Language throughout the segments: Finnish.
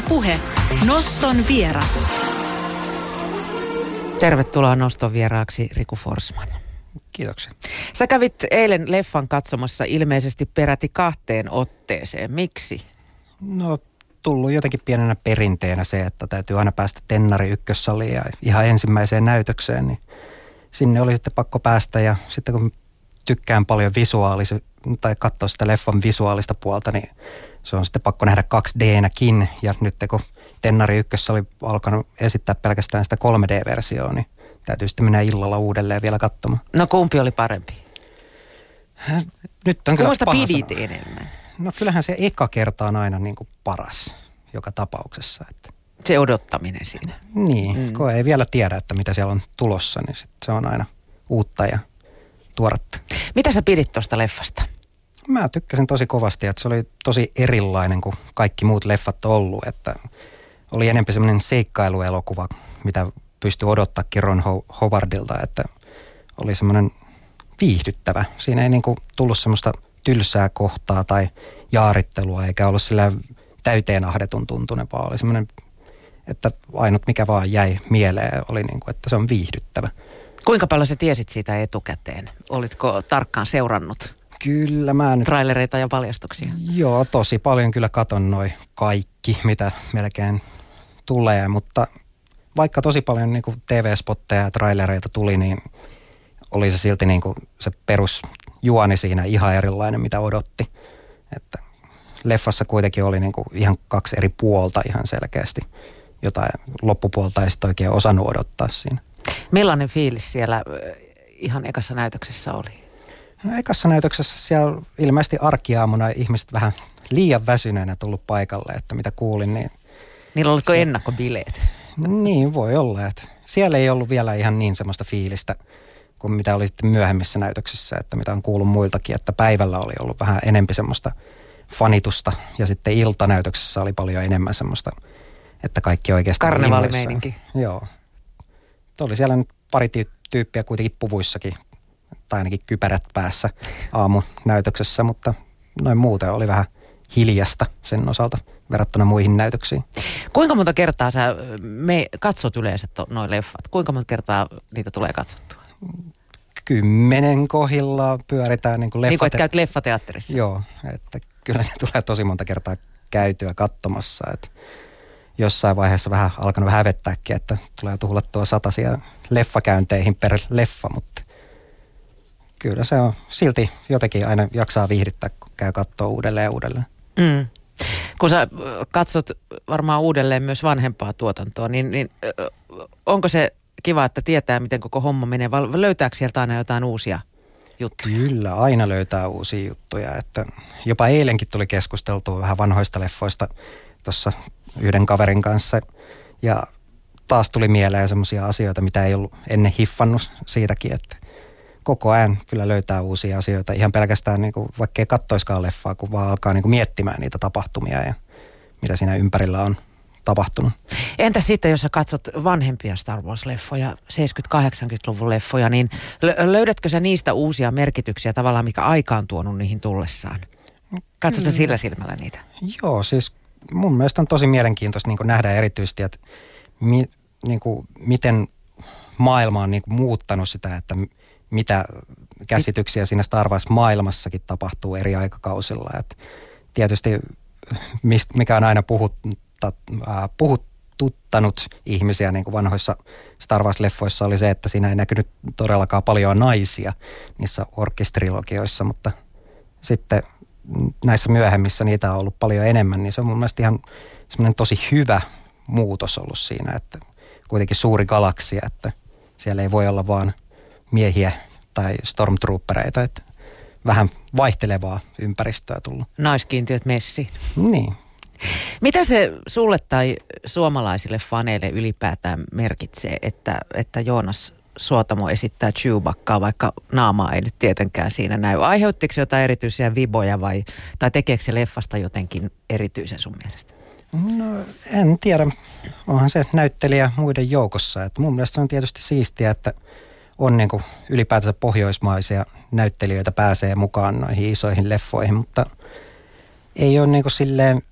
Ylepuhe Noston vieras. Tervetuloa Noston vieraaksi Riku Forsman. Kiitoksia. Sä kävit eilen leffan katsomassa ilmeisesti peräti kahteen otteeseen. Miksi? No tullut jotenkin pienenä perinteenä se, että täytyy aina päästä Tennari ykkössaliin ja ihan ensimmäiseen näytökseen, niin sinne oli sitten pakko päästä ja sitten kun tykkään paljon visuaalisi tai katsoa sitä leffan visuaalista puolta, niin se on sitten pakko nähdä 2D-näkin. Ja nyt kun Tennari ykkössä oli alkanut esittää pelkästään sitä 3D-versioa, niin täytyy sitten mennä illalla uudelleen vielä katsomaan. No kumpi oli parempi? Nyt on kyllä Kummoista paha pidit sanoa. enemmän? No kyllähän se eka kerta on aina niin kuin paras joka tapauksessa. Että. Se odottaminen siinä. Niin, mm. kun ei vielä tiedä, että mitä siellä on tulossa, niin sit se on aina uutta ja tuoretta. Mitä sä pidit tuosta leffasta? Mä tykkäsin tosi kovasti, että se oli tosi erilainen kuin kaikki muut leffat on ollut, että oli enemmän semmoinen seikkailuelokuva, mitä pystyi odottaa Ron Ho- Howardilta, että oli semmoinen viihdyttävä. Siinä ei niinku tullut semmoista tylsää kohtaa tai jaarittelua, eikä ollut sillä täyteen ahdetun tuntunen, vaan oli semmoinen, että ainut mikä vaan jäi mieleen oli niinku, että se on viihdyttävä. Kuinka paljon sä tiesit siitä etukäteen? Olitko tarkkaan seurannut Kyllä mä nyt trailereita ja paljastuksia? Joo, tosi paljon kyllä katon noin kaikki, mitä melkein tulee, mutta vaikka tosi paljon niin kuin TV-spotteja ja trailereita tuli, niin oli se silti niin kuin se perusjuoni siinä ihan erilainen, mitä odotti. Että leffassa kuitenkin oli niin kuin ihan kaksi eri puolta ihan selkeästi, jota loppupuolta ei sitten oikein osannut odottaa siinä. Millainen fiilis siellä ihan ekassa näytöksessä oli? No, ekassa näytöksessä siellä ilmeisesti arkiaamuna ihmiset vähän liian väsyneenä tullut paikalle, että mitä kuulin, niin Niillä oliko Se- ennakkobileet? Niin, voi olla. Että siellä ei ollut vielä ihan niin semmoista fiilistä kuin mitä oli sitten myöhemmissä näytöksissä, että mitä on kuullut muiltakin, että päivällä oli ollut vähän enempi semmoista fanitusta ja sitten iltanäytöksessä oli paljon enemmän semmoista, että kaikki oikeastaan Karnevaalimeininki. Joo. Tuo oli siellä nyt pari tyy- tyyppiä kuitenkin puvuissakin, tai ainakin kypärät päässä aamunäytöksessä, mutta noin muuten oli vähän hiljasta sen osalta verrattuna muihin näytöksiin. Kuinka monta kertaa sä me katsot yleensä noin leffat? Kuinka monta kertaa niitä tulee katsottua? kymmenen kohdilla pyöritään niin kuin Niin kuin, käyt leffateatterissa. Joo, että kyllä ne tulee tosi monta kertaa käytyä katsomassa. Että jossain vaiheessa vähän alkanut vähän hävettääkin, että tulee tuhlattua satasia leffakäynteihin per leffa, mutta kyllä se on silti jotenkin aina jaksaa viihdyttää, kun käy katsoa uudelleen ja uudelleen. Mm. Kun sä katsot varmaan uudelleen myös vanhempaa tuotantoa, niin, niin onko se kiva, että tietää, miten koko homma menee, vai löytääkö sieltä aina jotain uusia juttuja? Kyllä, aina löytää uusia juttuja. Että jopa eilenkin tuli keskusteltua vähän vanhoista leffoista tuossa yhden kaverin kanssa. Ja taas tuli mieleen semmoisia asioita, mitä ei ollut ennen hiffannut siitäkin, että koko ajan kyllä löytää uusia asioita. Ihan pelkästään niin kuin, vaikka ei kattoiskaan leffaa, kun vaan alkaa niin kuin miettimään niitä tapahtumia ja mitä siinä ympärillä on tapahtunut. Entä sitten, jos sä katsot vanhempia Star Wars-leffoja, 70-80-luvun leffoja, niin lö- löydätkö sä niistä uusia merkityksiä tavallaan, mikä aika on tuonut niihin tullessaan? Katsot sä sillä silmällä niitä? Joo, siis mun mielestä on tosi mielenkiintoista niin nähdä erityisesti, että mi, niin kuin, miten maailma on niin kuin muuttanut sitä, että mitä käsityksiä siinä Star Wars-maailmassakin tapahtuu eri aikakausilla. Et tietysti mikä on aina puhutta, äh, puhututtanut ihmisiä niin kuin vanhoissa Star Wars-leffoissa oli se, että siinä ei näkynyt todellakaan paljon naisia niissä orkestrilogioissa, mutta sitten näissä myöhemmissä niitä on ollut paljon enemmän, niin se on mun mielestä ihan semmoinen tosi hyvä muutos ollut siinä, että kuitenkin suuri galaksia, että siellä ei voi olla vaan miehiä tai stormtroopereita, että vähän vaihtelevaa ympäristöä tullut. Naiskiintiöt messiin. Niin. Mitä se sulle tai suomalaisille faneille ylipäätään merkitsee, että, että Joonas Suotamo esittää Chewbaccaa, vaikka naamaa ei nyt tietenkään siinä näy. Aiheuttiko se jotain erityisiä viboja vai, tai tekeekö se leffasta jotenkin erityisen sun mielestä? No en tiedä, onhan se näyttelijä muiden joukossa. Että mun mielestä se on tietysti siistiä, että on niin kuin ylipäätänsä pohjoismaisia näyttelijöitä pääsee mukaan noihin isoihin leffoihin, mutta ei ole niin kuin silleen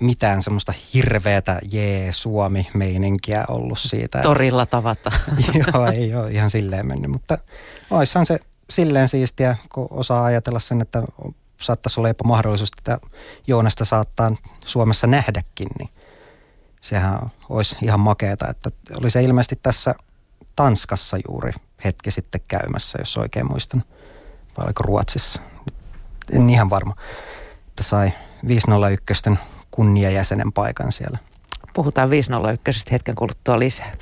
mitään semmoista hirveätä jee Suomi-meininkiä ollut siitä. Torilla tavata. joo, ei ole ihan silleen mennyt, mutta oishan se silleen siistiä, kun osaa ajatella sen, että saattaisi olla jopa mahdollisuus, että Joonasta saattaa Suomessa nähdäkin, niin sehän olisi ihan makeeta, että oli se ilmeisesti tässä Tanskassa juuri hetki sitten käymässä, jos oikein muistan, vai oliko Ruotsissa, en ihan varma, että sai 501 kunniajäsenen paikan siellä. Puhutaan 501 hetken kuluttua lisää.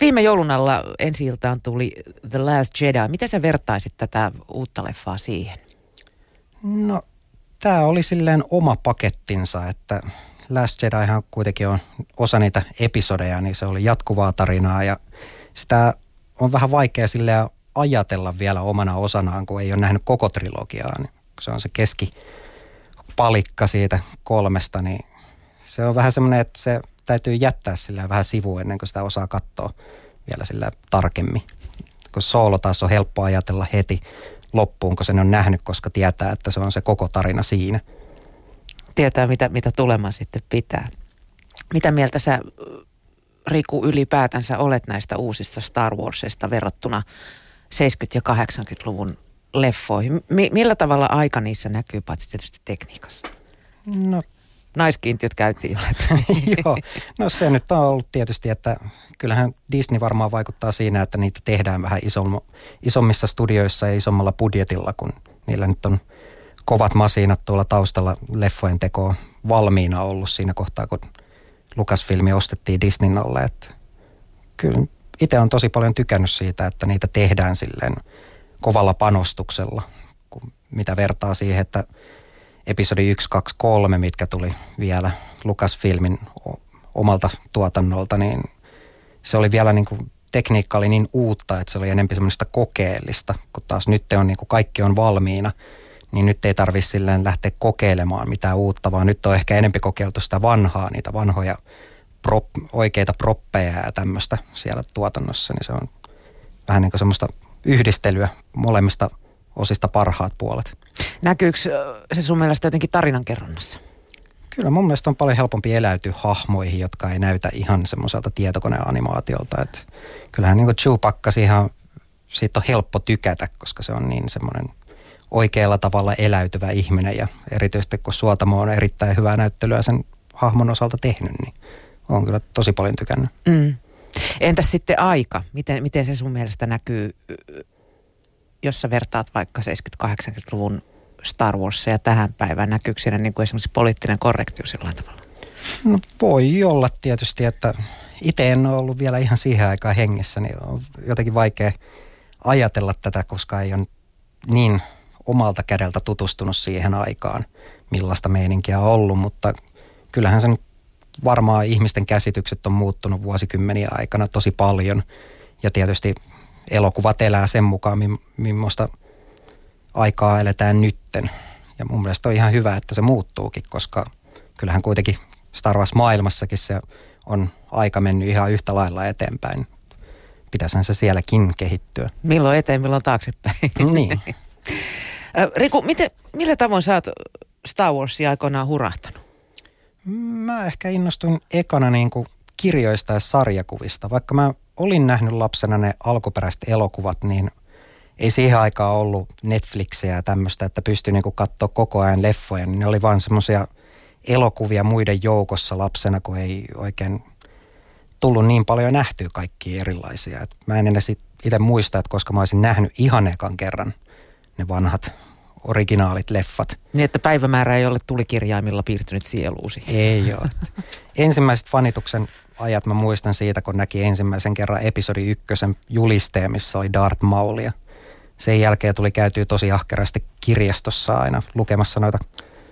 Viime joulun alla ensi iltaan tuli The Last Jedi. Miten sä vertaisit tätä uutta leffaa siihen? No, tämä oli silleen oma pakettinsa, että Last Jedihan kuitenkin on osa niitä episodeja, niin se oli jatkuvaa tarinaa ja sitä on vähän vaikea sille ajatella vielä omana osanaan, kun ei ole nähnyt koko trilogiaa. Niin se on se keskipalikka siitä kolmesta, niin se on vähän semmoinen, että se täytyy jättää sillä vähän sivuun ennen kuin sitä osaa katsoa vielä sillä tarkemmin. Kun soolo taas on helppo ajatella heti loppuun, kun sen on nähnyt, koska tietää, että se on se koko tarina siinä. Tietää, mitä, mitä tulemaan sitten pitää. Mitä mieltä sä, Riku, ylipäätänsä olet näistä uusista Star Warsista verrattuna 70- ja 80-luvun leffoihin? M- millä tavalla aika niissä näkyy, paitsi tietysti tekniikassa? No naiskiintiöt käytiin jo läpi. Joo, no se nyt on ollut tietysti, että kyllähän Disney varmaan vaikuttaa siinä, että niitä tehdään vähän isomma, isommissa studioissa ja isommalla budjetilla, kun niillä nyt on kovat masinat tuolla taustalla leffojen tekoa valmiina ollut siinä kohtaa, kun Lucasfilmi ostettiin Disneyn alle. Että kyllä itse on tosi paljon tykännyt siitä, että niitä tehdään silleen kovalla panostuksella, kun mitä vertaa siihen, että episodi 1, 2, 3, mitkä tuli vielä Lucasfilmin omalta tuotannolta, niin se oli vielä niin kuin, tekniikka oli niin uutta, että se oli enemmän semmoista kokeellista, kun taas nyt on niin kuin kaikki on valmiina, niin nyt ei tarvitse silleen lähteä kokeilemaan mitään uutta, vaan nyt on ehkä enempi kokeiltu sitä vanhaa, niitä vanhoja prop, oikeita proppeja ja tämmöistä siellä tuotannossa, niin se on vähän niin kuin semmoista yhdistelyä molemmista osista parhaat puolet. Näkyykö se sun mielestä jotenkin tarinankerronnassa? Kyllä mun mielestä on paljon helpompi eläytyä hahmoihin, jotka ei näytä ihan semmoiselta tietokoneanimaatiolta. Et kyllähän niin Chewbacca siihen siitä on helppo tykätä, koska se on niin semmoinen oikealla tavalla eläytyvä ihminen ja erityisesti kun Suotamo on erittäin hyvää näyttelyä sen hahmon osalta tehnyt, niin on kyllä tosi paljon tykännyt. Mm. Entäs sitten aika? Miten, miten se sun mielestä näkyy jos sä vertaat vaikka 70-80-luvun Star Warsia tähän päivään, näkyykö siinä niin kuin esimerkiksi poliittinen korrektius jollain tavalla? No voi olla tietysti, että itse en ole ollut vielä ihan siihen aikaan hengissä, niin on jotenkin vaikea ajatella tätä, koska ei ole niin omalta kädeltä tutustunut siihen aikaan, millaista meininkiä on ollut, mutta kyllähän sen varmaan ihmisten käsitykset on muuttunut vuosikymmeniä aikana tosi paljon. Ja tietysti elokuvat elää sen mukaan, millaista aikaa eletään nytten. Ja mun mielestä on ihan hyvä, että se muuttuukin, koska kyllähän kuitenkin Star Wars-maailmassakin se on aika mennyt ihan yhtä lailla eteenpäin. Pitäisihän se sielläkin kehittyä. Milloin eteen, milloin taaksepäin. Niin. Riku, miten, millä tavoin sä oot Star Warsia aikoinaan hurahtanut? Mä ehkä innostuin ekana niin kuin kirjoista ja sarjakuvista. Vaikka mä olin nähnyt lapsena ne alkuperäiset elokuvat, niin ei siihen aikaan ollut Netflixiä ja tämmöistä, että pystyi niinku katsoa koko ajan leffoja. Niin ne oli vaan semmoisia elokuvia muiden joukossa lapsena, kun ei oikein tullut niin paljon nähtyä kaikki erilaisia. Et mä en edes itse muista, että koska mä olisin nähnyt ihan ekan kerran ne vanhat originaalit leffat. Niin, että päivämäärä ei ole tulikirjaimilla piirtynyt sieluusi. Ei ole. Ensimmäiset fanituksen ajat mä muistan siitä, kun näki ensimmäisen kerran episodi ykkösen julisteen, missä oli Darth Maulia. Sen jälkeen tuli käytyä tosi ahkerasti kirjastossa aina lukemassa noita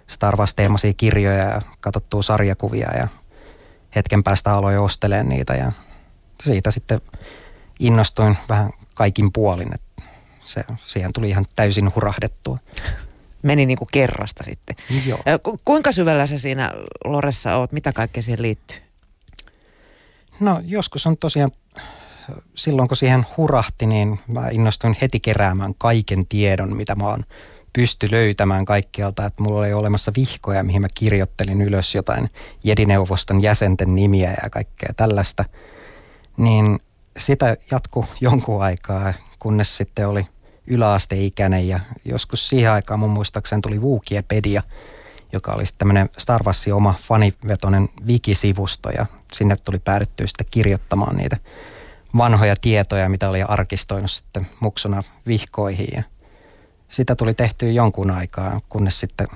Star Wars-teemaisia kirjoja ja katsottua sarjakuvia ja hetken päästä aloin ostelemaan niitä ja siitä sitten innostuin vähän kaikin puolin, että se, siihen tuli ihan täysin hurahdettua. Meni niin kuin kerrasta sitten. Joo. Kuinka syvällä sä siinä Loressa oot? Mitä kaikkea siihen liittyy? No joskus on tosiaan, silloin kun siihen hurahti, niin mä innostuin heti keräämään kaiken tiedon, mitä mä oon pysty löytämään kaikkialta, että mulla oli olemassa vihkoja, mihin mä kirjoittelin ylös jotain jedineuvoston jäsenten nimiä ja kaikkea tällaista. Niin sitä jatku jonkun aikaa, kunnes sitten oli yläasteikäinen ja joskus siihen aikaan mun muistaakseni tuli Wukiepedia, joka oli tämmöinen Star Warsin oma fanivetoinen wikisivusto ja sinne tuli päädyttyä sitten kirjoittamaan niitä vanhoja tietoja, mitä oli arkistoinut sitten muksuna vihkoihin. Ja sitä tuli tehtyä jonkun aikaa, kunnes sitten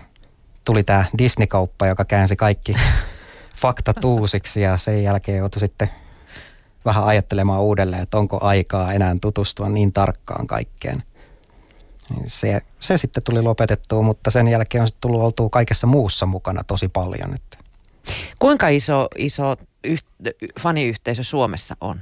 tuli tämä Disney-kauppa, joka käänsi kaikki faktat uusiksi ja sen jälkeen joutui sitten vähän ajattelemaan uudelleen, että onko aikaa enää tutustua niin tarkkaan kaikkeen. Se, se sitten tuli lopetettua, mutta sen jälkeen on tullut oltua kaikessa muussa mukana tosi paljon. Että. Kuinka iso, iso yht, faniyhteisö Suomessa on?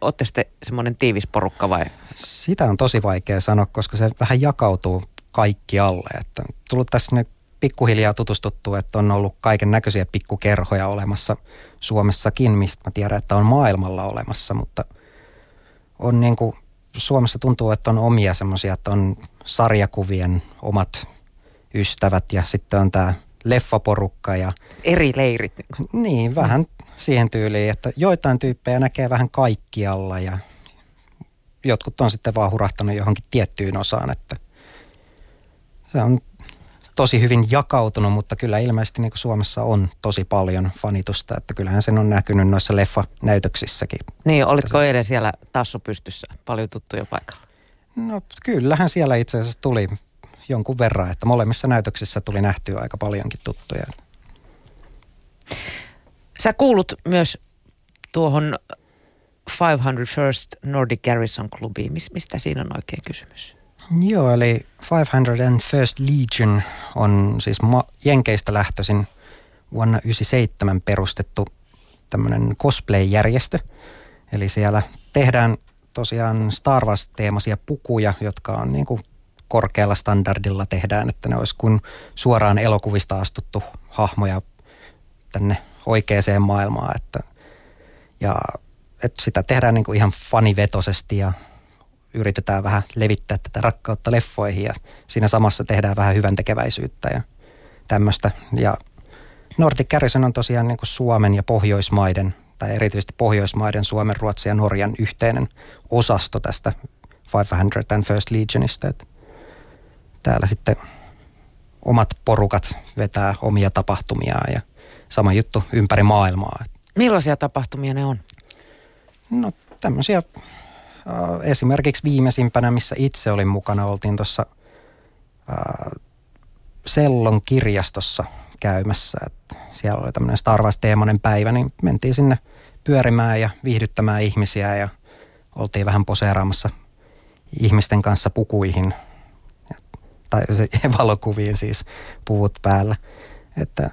Olette sitten semmoinen tiivis porukka vai? Sitä on tosi vaikea sanoa, koska se vähän jakautuu kaikki alle. Että tullut tässä nyt pikkuhiljaa tutustuttu, että on ollut kaiken näköisiä pikkukerhoja olemassa Suomessakin, mistä mä tiedän, että on maailmalla olemassa, mutta on niin kuin, Suomessa tuntuu, että on omia semmoisia, että on sarjakuvien omat ystävät ja sitten on tämä leffaporukka. Ja, Eri leirit. Niin, vähän siihen tyyliin, että joitain tyyppejä näkee vähän kaikkialla ja jotkut on sitten vaan hurahtanut johonkin tiettyyn osaan, että se on tosi hyvin jakautunut, mutta kyllä ilmeisesti niin Suomessa on tosi paljon fanitusta, että kyllähän sen on näkynyt noissa leffanäytöksissäkin. Niin, olitko se... eilen siellä tassu pystyssä? Paljon tuttuja paikalla? No kyllähän siellä itse asiassa tuli jonkun verran, että molemmissa näytöksissä tuli nähtyä aika paljonkin tuttuja. Sä kuulut myös tuohon 500 First Nordic Garrison Clubiin. Mistä siinä on oikein kysymys? Joo, eli 501st Legion on siis ma- Jenkeistä lähtöisin vuonna 1997 perustettu tämmöinen cosplay-järjestö. Eli siellä tehdään tosiaan Star Wars-teemaisia pukuja, jotka on niin kuin korkealla standardilla tehdään, että ne olisi kuin suoraan elokuvista astuttu hahmoja tänne oikeaan maailmaan. Että, ja että sitä tehdään niin kuin ihan fanivetosesti ja yritetään vähän levittää tätä rakkautta leffoihin ja siinä samassa tehdään vähän hyvän tekeväisyyttä ja tämmöistä. Ja Nordic Garrison on tosiaan niin kuin Suomen ja Pohjoismaiden, tai erityisesti Pohjoismaiden, Suomen, Ruotsin ja Norjan yhteinen osasto tästä 500 and First Legionista. Että täällä sitten omat porukat vetää omia tapahtumiaan ja sama juttu ympäri maailmaa. Millaisia tapahtumia ne on? No tämmöisiä esimerkiksi viimeisimpänä, missä itse olin mukana, oltiin tuossa Sellon kirjastossa käymässä. Että siellä oli tämmöinen Star Wars-teemainen päivä, niin mentiin sinne pyörimään ja viihdyttämään ihmisiä ja oltiin vähän poseeraamassa ihmisten kanssa pukuihin tai valokuviin siis puvut päällä. Että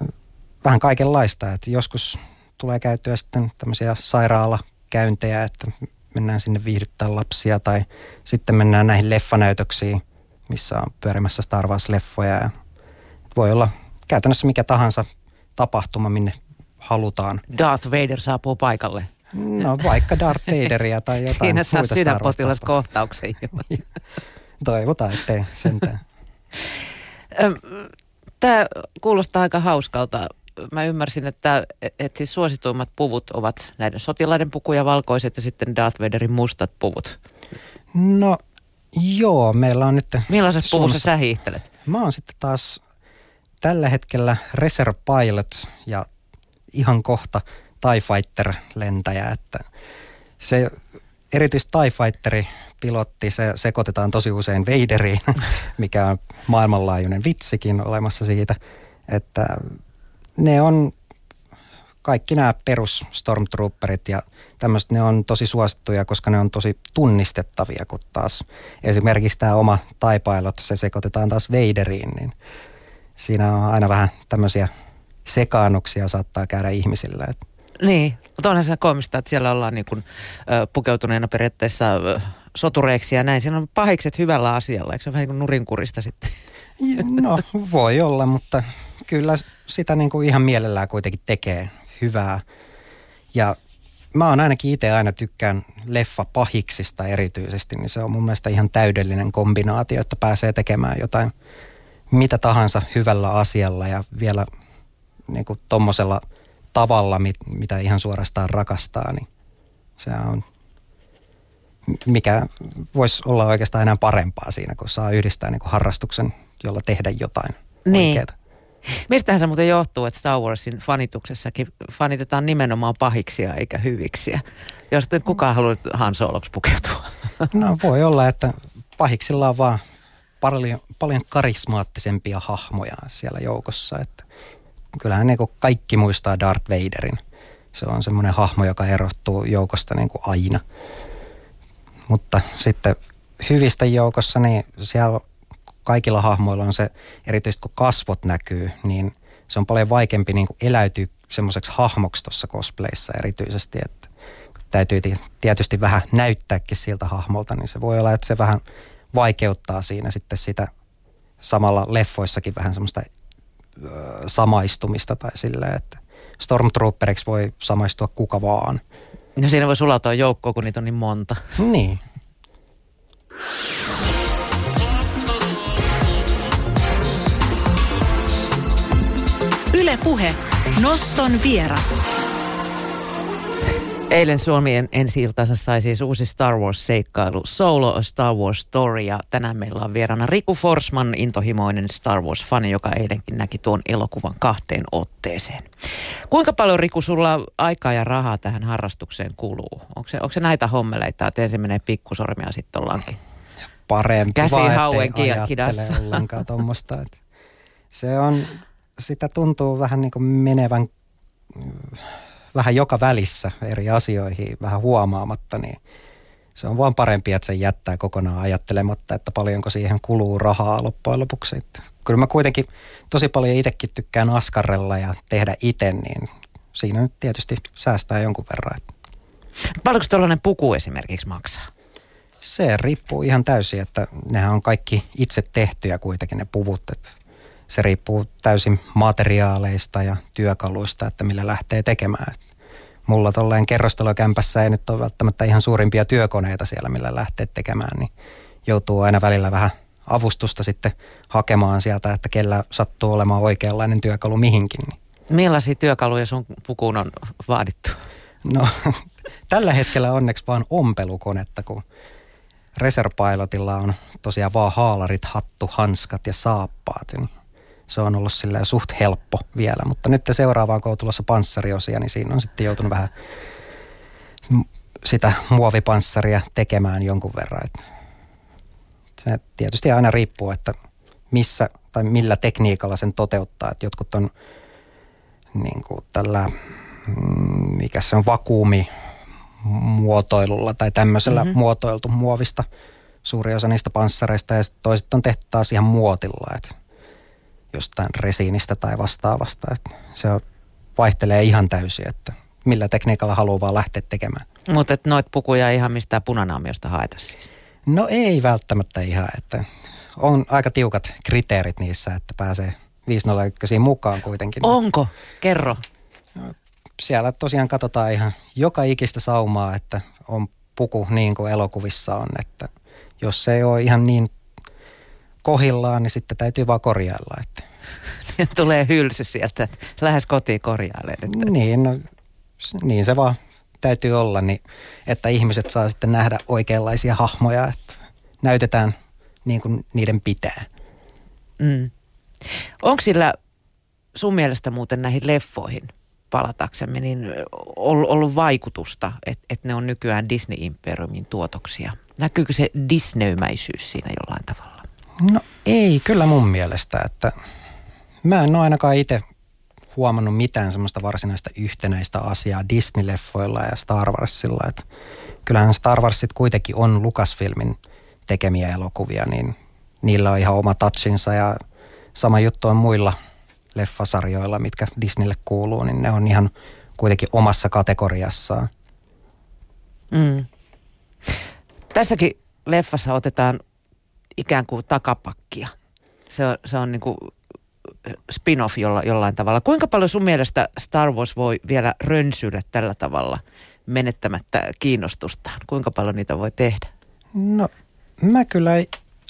vähän kaikenlaista, että joskus tulee käyttöä sitten tämmöisiä sairaalakäyntejä, että mennään sinne viihdyttää lapsia tai sitten mennään näihin leffanäytöksiin, missä on pyörimässä Star Wars-leffoja. Ja voi olla käytännössä mikä tahansa tapahtuma, minne halutaan. Darth Vader saapuu paikalle. No vaikka Darth Vaderia tai jotain Siinä saa sydänpotilaskohtauksen. Toivotaan, ettei sentään. Tämä kuulostaa aika hauskalta mä ymmärsin, että, että siis suosituimmat puvut ovat näiden sotilaiden pukuja valkoiset ja sitten Darth Vaderin mustat puvut. No joo, meillä on nyt... Millaisessa puvussa sä hiihtelet? Mä oon sitten taas tällä hetkellä Reserve Pilot ja ihan kohta TIE Fighter-lentäjä, että se erityisesti TIE Fighteri pilotti, se sekoitetaan tosi usein Vaderiin, mikä on maailmanlaajuinen vitsikin olemassa siitä, että ne on kaikki nämä perus Stormtrooperit ja tämmöiset, ne on tosi suosittuja, koska ne on tosi tunnistettavia, kun taas esimerkiksi tämä oma taipailot, se sekoitetaan taas Vaderiin, niin siinä on aina vähän tämmöisiä sekaannuksia saattaa käydä ihmisillä. Niin, mutta onhan se koomista, että siellä ollaan niin kuin, ö, pukeutuneena periaatteessa ö, sotureiksi ja näin. Siinä on pahikset hyvällä asialla, eikö se vähän niin kuin nurinkurista sitten? No, voi olla, mutta kyllä sitä niin kuin ihan mielellään kuitenkin tekee hyvää. Ja mä oon ainakin itse aina tykkään leffa pahiksista erityisesti, niin se on mun mielestä ihan täydellinen kombinaatio, että pääsee tekemään jotain mitä tahansa hyvällä asialla ja vielä niin kuin tommosella tavalla, mit, mitä ihan suorastaan rakastaa, niin se on mikä voisi olla oikeastaan enää parempaa siinä, kun saa yhdistää niin kuin harrastuksen, jolla tehdä jotain niin. oikeaa. Mistähän se muuten johtuu, että Star Warsin fanituksessakin fanitetaan nimenomaan pahiksia eikä hyviksiä? Jos kukaan haluaa Han Soloksi pukeutua. No voi olla, että pahiksilla on vaan paljon, paljon karismaattisempia hahmoja siellä joukossa. Että kyllähän niin kaikki muistaa Darth Vaderin. Se on semmoinen hahmo, joka erottuu joukosta niin kuin aina. Mutta sitten hyvistä joukossa, niin siellä kaikilla hahmoilla on se, erityisesti kun kasvot näkyy, niin se on paljon vaikeampi niin eläytyä semmoiseksi hahmoksi tuossa cosplayissa erityisesti, että täytyy tietysti vähän näyttääkin siltä hahmolta, niin se voi olla, että se vähän vaikeuttaa siinä sitten sitä samalla leffoissakin vähän semmoista ö, samaistumista tai silleen, että Stormtrooperiksi voi samaistua kuka vaan. No siinä voi sulautua joukkoon, kun niitä on niin monta. Niin. Yle Puhe. Noston vieras. Eilen Suomien ensi sai siis uusi Star Wars-seikkailu Solo A Star Wars Story ja tänään meillä on vieraana Riku Forsman, intohimoinen Star Wars-fani, joka eilenkin näki tuon elokuvan kahteen otteeseen. Kuinka paljon Riku sulla aikaa ja rahaa tähän harrastukseen kuluu? Onko se, onko se näitä hommeleita, että ensin menee pikkusormia ja sitten ollaankin parempi Käsi hauen kidassa. ollenkaan tuommoista. Se on, sitä tuntuu vähän niin kuin menevän vähän joka välissä eri asioihin vähän huomaamatta, niin se on vaan parempi, että se jättää kokonaan ajattelematta, että paljonko siihen kuluu rahaa loppujen lopuksi. Että kyllä mä kuitenkin tosi paljon itsekin tykkään askarrella ja tehdä itse, niin siinä nyt tietysti säästää jonkun verran. Paljonko tällainen puku esimerkiksi maksaa? Se riippuu ihan täysin, että nehän on kaikki itse tehtyjä kuitenkin ne puvut. Että se riippuu täysin materiaaleista ja työkaluista, että millä lähtee tekemään. Mulla tolleen kerrostalokämpässä ei nyt ole välttämättä ihan suurimpia työkoneita siellä, millä lähtee tekemään, niin joutuu aina välillä vähän avustusta sitten hakemaan sieltä, että kellä sattuu olemaan oikeanlainen työkalu mihinkin. Niin. Millaisia työkaluja sun pukuun on vaadittu? No tällä hetkellä onneksi vaan ompelukonetta, kun Reserpilotilla on tosiaan vaan haalarit, hattu, hanskat ja saappaat. Niin se on ollut silleen suht helppo vielä, mutta nyt seuraavaan kun on tulossa panssariosia, niin siinä on sitten joutunut vähän sitä muovipanssaria tekemään jonkun verran. Et se tietysti aina riippuu, että missä tai millä tekniikalla sen toteuttaa. Et jotkut on niin kuin tällä, mm, mikä se on, vakuumi muotoilulla tai tämmöisellä mm-hmm. muotoiltu muovista suuri osa niistä panssareista ja toiset on tehty taas ihan muotilla. Että jostain resiinistä tai vastaavasta. Että se vaihtelee ihan täysin, että millä tekniikalla haluaa vaan lähteä tekemään. Mutta noit pukuja ei ihan mistään punanaamiosta haeta siis? No ei välttämättä ihan, että on aika tiukat kriteerit niissä, että pääsee 501 mukaan kuitenkin. Onko? Kerro. No, siellä tosiaan katsotaan ihan joka ikistä saumaa, että on puku niin kuin elokuvissa on, että jos se ei ole ihan niin kohillaan, niin sitten täytyy vaan korjailla. Että. Tulee hylsy sieltä, lähes kotiin korjailee nyt. Niin, no, niin se vaan täytyy olla, niin, että ihmiset saa sitten nähdä oikeanlaisia hahmoja, että näytetään niin kuin niiden pitää. Mm. Onko sillä sun mielestä muuten näihin leffoihin palataksemme, niin ollut, ollut vaikutusta, että, että ne on nykyään Disney-imperiumin tuotoksia? Näkyykö se Disneymäisyys siinä jollain tavalla? No ei, kyllä mun mielestä, että mä en ole ainakaan itse huomannut mitään semmoista varsinaista yhtenäistä asiaa Disney-leffoilla ja Star Warsilla. Että kyllähän Star Warsit kuitenkin on Lucasfilmin tekemiä elokuvia, niin niillä on ihan oma touchinsa ja sama juttu on muilla leffasarjoilla, mitkä Disneylle kuuluu, niin ne on ihan kuitenkin omassa kategoriassaan. Mm. Tässäkin leffassa otetaan ikään kuin takapakkia. Se on, se on niin kuin spin-off jolla, jollain tavalla. Kuinka paljon sun mielestä Star Wars voi vielä rönsyillä tällä tavalla menettämättä kiinnostustaan? Kuinka paljon niitä voi tehdä? No mä kyllä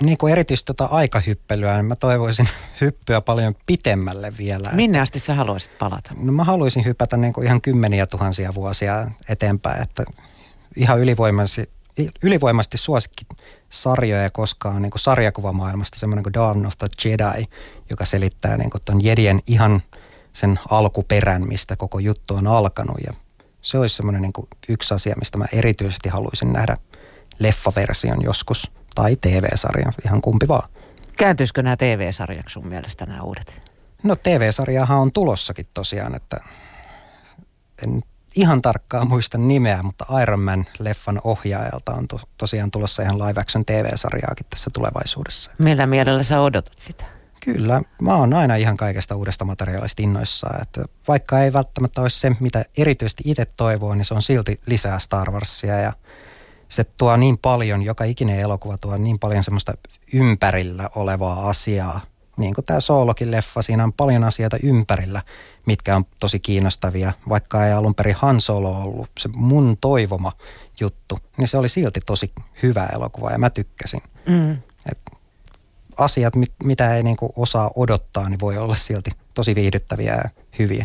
niin kuin erityisesti tota aikahyppelyä, niin mä toivoisin hyppyä paljon pitemmälle vielä. Minne asti sä haluaisit palata? No mä haluaisin hypätä niin kuin ihan kymmeniä tuhansia vuosia eteenpäin, että ihan ylivoimaisesti, ylivoimaisesti suosikki sarjoja koskaan niin kuin sarjakuvamaailmasta, semmoinen kuin Dawn of the Jedi, joka selittää niin kuin ton Jedien ihan sen alkuperän, mistä koko juttu on alkanut ja se olisi semmoinen niin yksi asia, mistä mä erityisesti haluaisin nähdä leffaversion joskus tai TV-sarja, ihan kumpi vaan. Kääntyisikö nämä TV-sarjaksi sun mielestä nämä uudet? No TV-sarjahan on tulossakin tosiaan, että en ihan tarkkaan muista nimeä, mutta Iron Man-leffan ohjaajalta on to, tosiaan tulossa ihan live action TV-sarjaakin tässä tulevaisuudessa. Millä mielellä sä odotat sitä? Kyllä, mä oon aina ihan kaikesta uudesta materiaalista innoissaan, että vaikka ei välttämättä olisi se, mitä erityisesti itse toivoo, niin se on silti lisää Star Warsia ja se tuo niin paljon, joka ikinen elokuva tuo niin paljon semmoista ympärillä olevaa asiaa. Niin kuin tämä Soolokin leffa, siinä on paljon asioita ympärillä, mitkä on tosi kiinnostavia. Vaikka ei alun perin Han Solo ollut se mun toivoma juttu, niin se oli silti tosi hyvä elokuva ja mä tykkäsin. Mm. Et asiat, mit, mitä ei niinku osaa odottaa, niin voi olla silti tosi viihdyttäviä ja hyviä.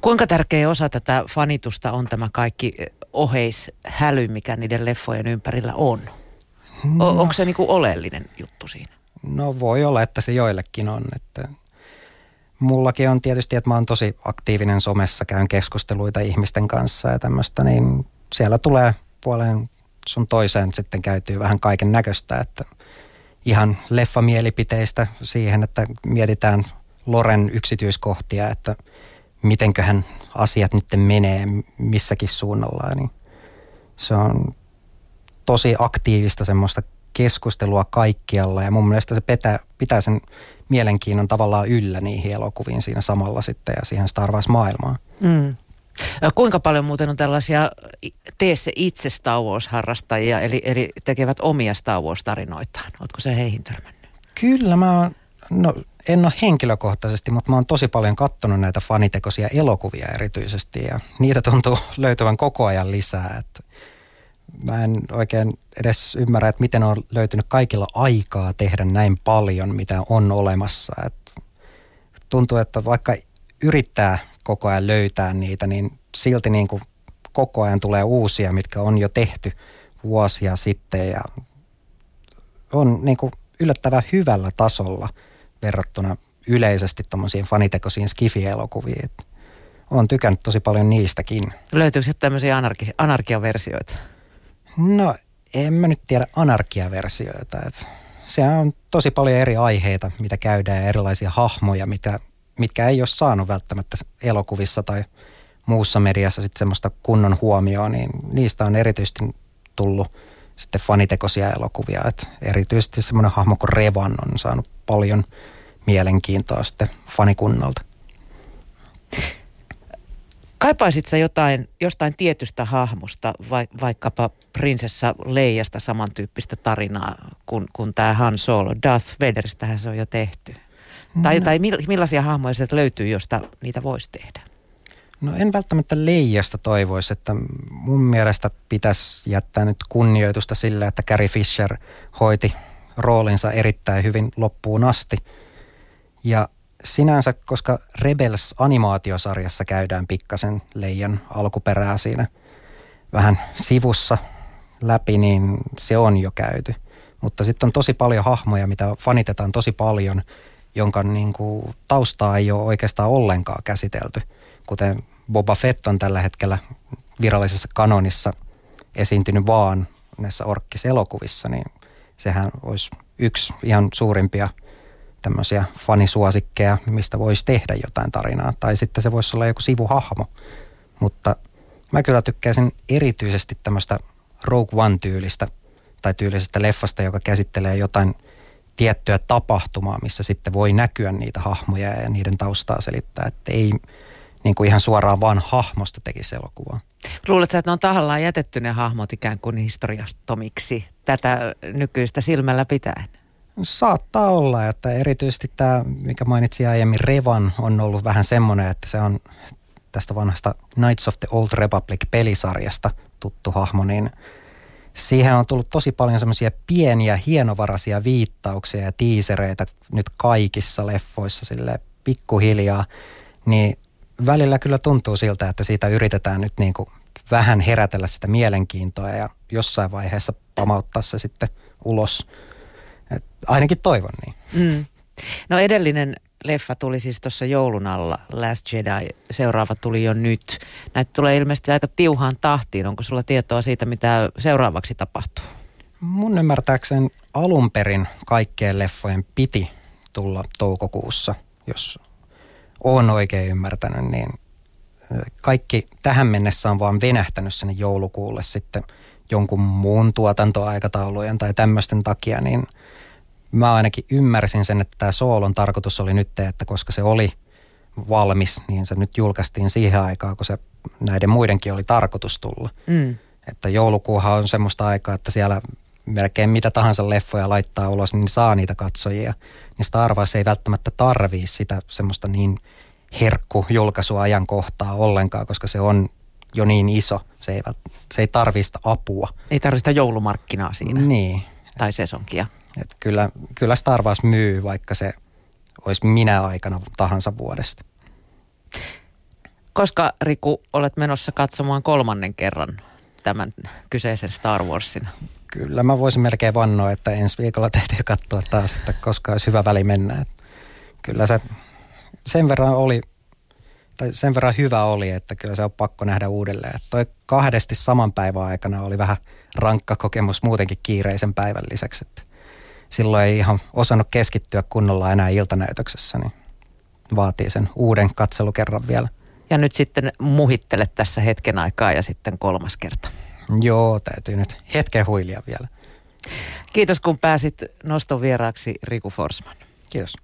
Kuinka tärkeä osa tätä fanitusta on tämä kaikki oheishäly, mikä niiden leffojen ympärillä on? No. onko se niinku oleellinen juttu siinä? No voi olla, että se joillekin on. Että mullakin on tietysti, että mä oon tosi aktiivinen somessa, käyn keskusteluita ihmisten kanssa ja tämmöistä, niin siellä tulee puoleen sun toiseen sitten käytyy vähän kaiken näköistä, että ihan leffamielipiteistä siihen, että mietitään Loren yksityiskohtia, että mitenköhän asiat nyt menee missäkin suunnalla. Niin se on tosi aktiivista semmoista keskustelua kaikkialla ja mun mielestä se pitää, pitää sen mielenkiinnon tavallaan yllä niihin elokuviin siinä samalla sitten ja siihen Star Wars-maailmaan. Mm. Kuinka paljon muuten on tällaisia tee se itse Star Wars-harrastajia, eli, eli tekevät omia Star Wars-tarinoitaan? Oletko se heihin törmännyt? Kyllä mä oon, no en ole henkilökohtaisesti, mutta mä oon tosi paljon kattonut näitä fanitekoisia elokuvia erityisesti ja niitä tuntuu löytyvän koko ajan lisää. Että mä en oikein edes ymmärrä, että miten on löytynyt kaikilla aikaa tehdä näin paljon, mitä on olemassa. Että tuntuu, että vaikka yrittää koko ajan löytää niitä, niin silti niin kuin koko ajan tulee uusia, mitkä on jo tehty vuosia sitten ja on niin kuin yllättävän hyvällä tasolla – verrattuna yleisesti tuommoisiin fanitekoisiin skifi-elokuviin. Olen tykännyt tosi paljon niistäkin. Löytyykö sitten tämmöisiä anarki- anarkiaversioita? No, en mä nyt tiedä anarkiaversioita. Et se on tosi paljon eri aiheita, mitä käydään ja erilaisia hahmoja, mitä, mitkä ei ole saanut välttämättä elokuvissa tai muussa mediassa sitten semmoista kunnon huomioon, niin niistä on erityisesti tullut sitten fanitekoisia elokuvia. Et erityisesti semmoinen hahmo kuin Revan on saanut paljon mielenkiintoa sitten fanikunnalta. Kaipaisit sä jotain, jostain tietystä hahmosta, vai, vaikkapa prinsessa Leijasta samantyyppistä tarinaa kuin, kuin tämä Han Solo? Darth Vaderistähän se on jo tehty. No. Tai, tai millaisia hahmoja sieltä löytyy, josta niitä voisi tehdä? No en välttämättä Leijasta toivoisi, että mun mielestä pitäisi jättää nyt kunnioitusta sille, että Carrie Fisher hoiti roolinsa erittäin hyvin loppuun asti – ja sinänsä, koska Rebels-animaatiosarjassa käydään pikkasen leijan alkuperää siinä vähän sivussa läpi, niin se on jo käyty. Mutta sitten on tosi paljon hahmoja, mitä fanitetaan tosi paljon, jonka niin kuin, taustaa ei ole oikeastaan ollenkaan käsitelty. Kuten Boba Fett on tällä hetkellä virallisessa kanonissa esiintynyt vaan näissä orkkiselokuvissa, niin sehän olisi yksi ihan suurimpia – tämmöisiä fanisuosikkeja, mistä voisi tehdä jotain tarinaa. Tai sitten se voisi olla joku sivuhahmo. Mutta mä kyllä tykkäisin erityisesti tämmöistä Rogue One-tyylistä tai tyylisestä leffasta, joka käsittelee jotain tiettyä tapahtumaa, missä sitten voi näkyä niitä hahmoja ja niiden taustaa selittää, että ei niin kuin ihan suoraan vaan hahmosta tekisi elokuvaa. Luuletko, että ne on tahallaan jätetty ne hahmot ikään kuin historiastomiksi tätä nykyistä silmällä pitäen? Saattaa olla, että erityisesti tämä, mikä mainitsin aiemmin, Revan, on ollut vähän semmoinen, että se on tästä vanhasta Knights of the Old Republic-pelisarjasta tuttu hahmo, niin siihen on tullut tosi paljon semmoisia pieniä, hienovaraisia viittauksia ja tiisereitä nyt kaikissa leffoissa sille pikkuhiljaa, niin välillä kyllä tuntuu siltä, että siitä yritetään nyt niin kuin vähän herätellä sitä mielenkiintoa ja jossain vaiheessa pamauttaa se sitten ulos. Et ainakin toivon niin. Mm. No edellinen leffa tuli siis tuossa joulun alla, Last Jedi. Seuraava tuli jo nyt. Näitä tulee ilmeisesti aika tiuhaan tahtiin. Onko sulla tietoa siitä, mitä seuraavaksi tapahtuu? Mun ymmärtääkseni alun perin kaikkien leffojen piti tulla toukokuussa, jos on oikein ymmärtänyt, niin kaikki tähän mennessä on vaan venähtänyt sinne joulukuulle sitten jonkun muun tuotantoaikataulujen tai tämmöisten takia, niin mä ainakin ymmärsin sen, että tämä soolon tarkoitus oli nyt, että koska se oli valmis, niin se nyt julkaistiin siihen aikaan, kun se näiden muidenkin oli tarkoitus tulla. Mm. Että joulukuuhan on semmoista aikaa, että siellä melkein mitä tahansa leffoja laittaa ulos, niin saa niitä katsojia. Niin Star Wars ei välttämättä tarvii sitä semmoista niin herkku julkaisuajankohtaa ollenkaan, koska se on jo niin iso. Se ei, se ei tarvii sitä apua. Ei tarvitse joulumarkkinaa siinä. Niin. Tai sesonkia. Et kyllä, kyllä Star Wars myy, vaikka se olisi minä aikana tahansa vuodesta. Koska Riku olet menossa katsomaan kolmannen kerran tämän kyseisen Star Warsin? Kyllä mä voisin melkein vannoa, että ensi viikolla täytyy katsoa taas, että koska olisi hyvä väli mennä. Et kyllä se sen verran oli, tai sen verran hyvä oli, että kyllä se on pakko nähdä uudelleen. Et toi kahdesti saman päivän aikana oli vähän rankka kokemus muutenkin kiireisen päivän lisäksi. Että silloin ei ihan osannut keskittyä kunnolla enää iltanäytöksessä, niin vaatii sen uuden katselukerran vielä. Ja nyt sitten muhittele tässä hetken aikaa ja sitten kolmas kerta. Joo, täytyy nyt hetken huilia vielä. Kiitos kun pääsit noston vieraaksi Riku Forsman. Kiitos.